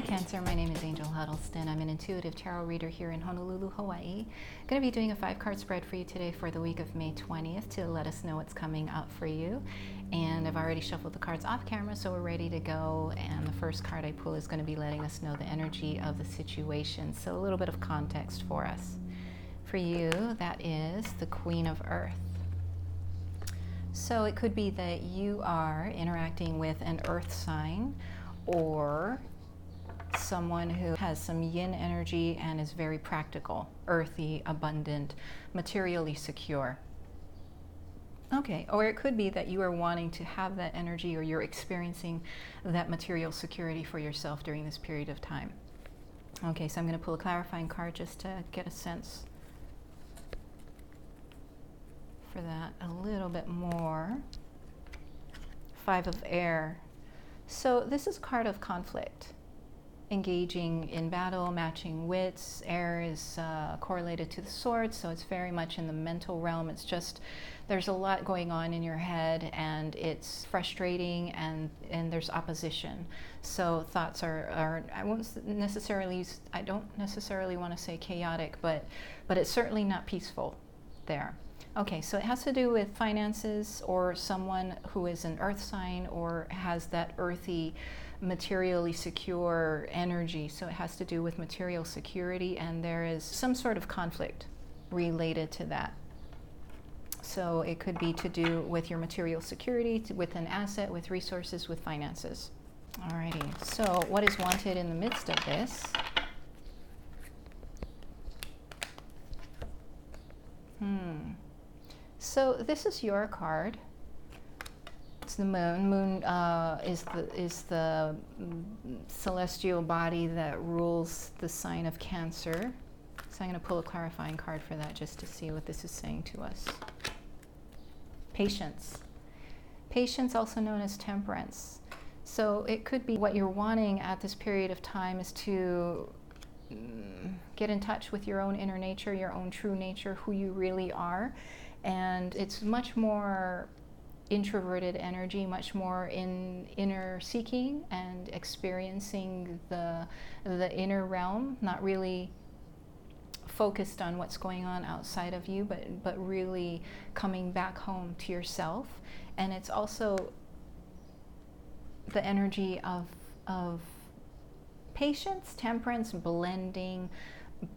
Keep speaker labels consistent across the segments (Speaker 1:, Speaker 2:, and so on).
Speaker 1: Hi Cancer, my name is Angel Huddleston. I'm an intuitive tarot reader here in Honolulu, Hawaii. I'm Going to be doing a five card spread for you today for the week of May 20th to let us know what's coming up for you. And I've already shuffled the cards off camera, so we're ready to go. And the first card I pull is going to be letting us know the energy of the situation. So a little bit of context for us. For you, that is the Queen of Earth. So it could be that you are interacting with an earth sign or someone who has some yin energy and is very practical, earthy, abundant, materially secure. Okay, or it could be that you are wanting to have that energy or you're experiencing that material security for yourself during this period of time. Okay, so I'm going to pull a clarifying card just to get a sense for that a little bit more. Five of air. So this is card of conflict engaging in battle, matching wits. Air is uh, correlated to the sword, so it's very much in the mental realm. It's just there's a lot going on in your head, and it's frustrating, and and there's opposition. So thoughts are, are I won't necessarily use, I don't necessarily want to say chaotic, but but it's certainly not peaceful there. Okay, so it has to do with finances or someone who is an earth sign or has that earthy materially secure energy. So it has to do with material security, and there is some sort of conflict related to that. So it could be to do with your material security, with an asset, with resources, with finances. Alrighty, so what is wanted in the midst of this? Hmm. So this is your card it's the moon. Moon uh, is the is the celestial body that rules the sign of Cancer. So I'm going to pull a clarifying card for that just to see what this is saying to us. Patience. Patience, also known as temperance. So it could be what you're wanting at this period of time is to mm, get in touch with your own inner nature, your own true nature, who you really are. And it's much more introverted energy, much more in inner seeking and experiencing the the inner realm, not really focused on what's going on outside of you, but but really coming back home to yourself. And it's also the energy of of patience, temperance, blending,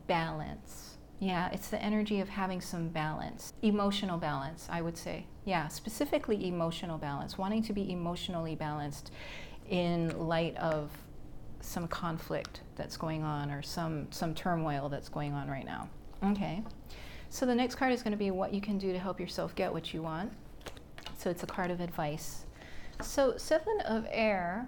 Speaker 1: balance yeah, it's the energy of having some balance, emotional balance, I would say. Yeah, specifically emotional balance, wanting to be emotionally balanced in light of some conflict that's going on or some, some turmoil that's going on right now. Okay, so the next card is going to be what you can do to help yourself get what you want. So it's a card of advice. So, Seven of Air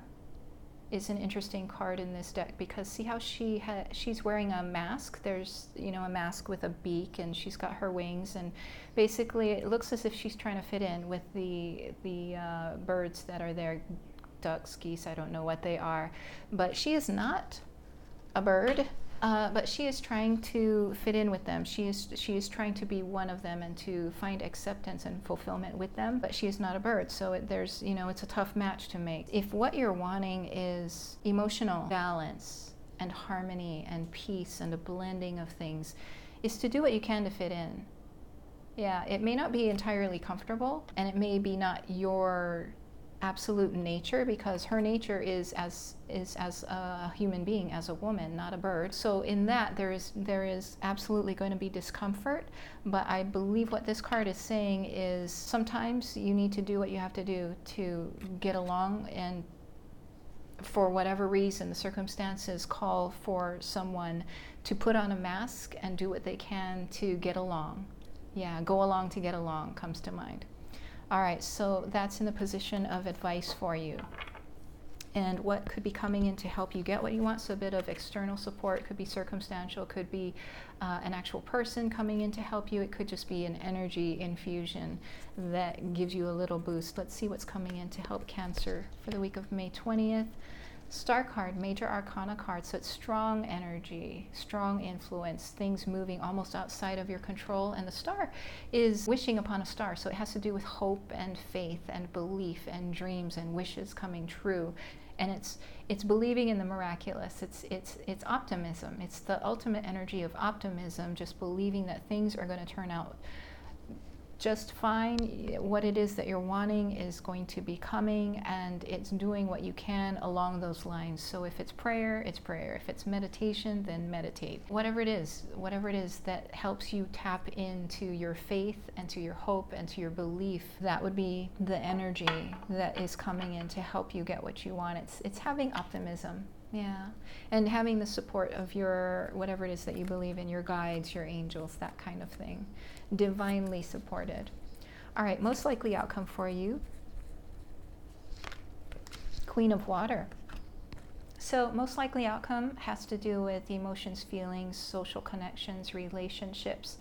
Speaker 1: is an interesting card in this deck because see how she ha- she's wearing a mask. There's you know a mask with a beak and she's got her wings and basically it looks as if she's trying to fit in with the the uh, birds that are there, ducks, geese. I don't know what they are, but she is not a bird. Uh, but she is trying to fit in with them. She is she is trying to be one of them and to find acceptance and fulfillment with them. But she is not a bird, so it, there's you know it's a tough match to make. If what you're wanting is emotional balance and harmony and peace and a blending of things, is to do what you can to fit in. Yeah, it may not be entirely comfortable, and it may be not your absolute nature because her nature is as is as a human being as a woman not a bird. So in that there is there is absolutely going to be discomfort. But i believe what this card is saying is sometimes you need to do what you have to do to get along and for whatever reason the circumstances call for someone to put on a mask and do what they can to get along. Yeah go along to get along comes to mind all right, so that's in the position of advice for you. And what could be coming in to help you get what you want? So, a bit of external support could be circumstantial, could be uh, an actual person coming in to help you. It could just be an energy infusion that gives you a little boost. Let's see what's coming in to help Cancer for the week of May 20th. Star card, major arcana card. So it's strong energy, strong influence, things moving almost outside of your control. And the star is wishing upon a star. So it has to do with hope and faith and belief and dreams and wishes coming true. and it's it's believing in the miraculous it's it's it's optimism it's the ultimate energy of optimism just believing that things are going to turn out just fine. What it is that you're wanting is going to be coming, and it's doing what you can along those lines. So if it's prayer, it's prayer. If it's meditation, then meditate. Whatever it is, whatever it is that helps you tap into your faith and to your hope and to your belief, that would be the energy that is coming in to help you get what you want. It's it's having optimism. Yeah. And having the support of your, whatever it is that you believe in, your guides, your angels, that kind of thing. Divinely supported. All right, most likely outcome for you Queen of Water. So, most likely outcome has to do with emotions, feelings, social connections, relationships.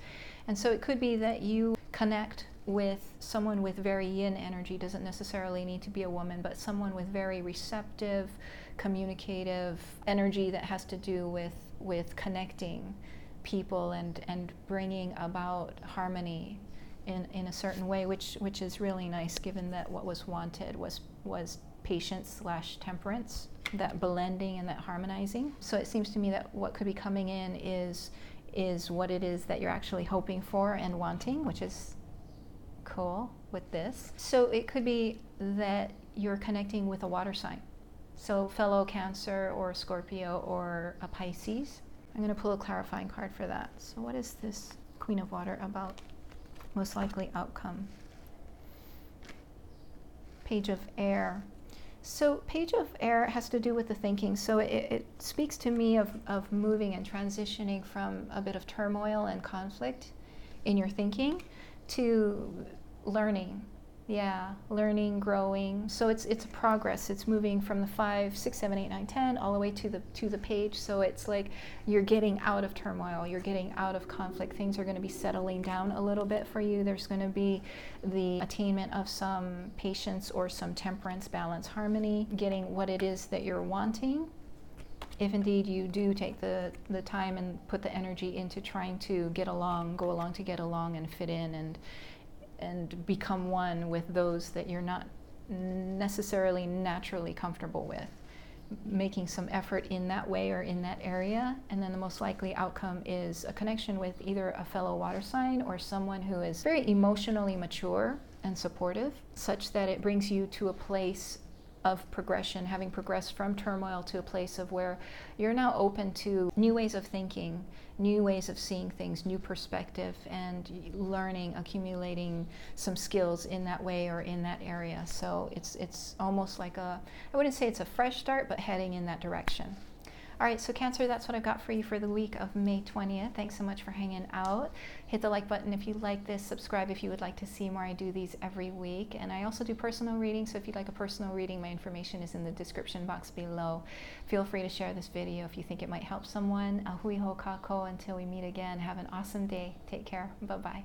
Speaker 1: And so it could be that you connect with someone with very yin energy, doesn't necessarily need to be a woman, but someone with very receptive, communicative energy that has to do with, with connecting people and, and bringing about harmony in, in a certain way, which, which is really nice given that what was wanted was, was patience slash temperance, that blending and that harmonizing. So it seems to me that what could be coming in is, is what it is that you're actually hoping for and wanting, which is cool with this. So it could be that you're connecting with a water sign. So, fellow Cancer or Scorpio or a Pisces. I'm going to pull a clarifying card for that. So, what is this Queen of Water about? Most likely outcome. Page of Air. So, Page of Air has to do with the thinking. So, it, it speaks to me of, of moving and transitioning from a bit of turmoil and conflict in your thinking to learning yeah, learning, growing. So it's it's a progress. It's moving from the five, six, seven, eight, nine, ten, all the way to the to the page. So it's like you're getting out of turmoil. You're getting out of conflict. Things are going to be settling down a little bit for you. There's going to be the attainment of some patience or some temperance, balance, harmony. Getting what it is that you're wanting. If indeed you do take the, the time and put the energy into trying to get along, go along to get along and fit in and and become one with those that you're not necessarily naturally comfortable with. Making some effort in that way or in that area and then the most likely outcome is a connection with either a fellow water sign or someone who is very emotionally mature and supportive such that it brings you to a place of progression, having progressed from turmoil to a place of where you're now open to new ways of thinking, new ways of seeing things, new perspective, and learning, accumulating some skills in that way or in that area. So it's it's almost like a I wouldn't say it's a fresh start, but heading in that direction. All right, so Cancer, that's what I've got for you for the week of May 20th. Thanks so much for hanging out. Hit the like button if you like this, subscribe if you would like to see more. I do these every week. And I also do personal readings, so if you'd like a personal reading, my information is in the description box below. Feel free to share this video if you think it might help someone. Ahui ho kako until we meet again. Have an awesome day. Take care. Bye bye.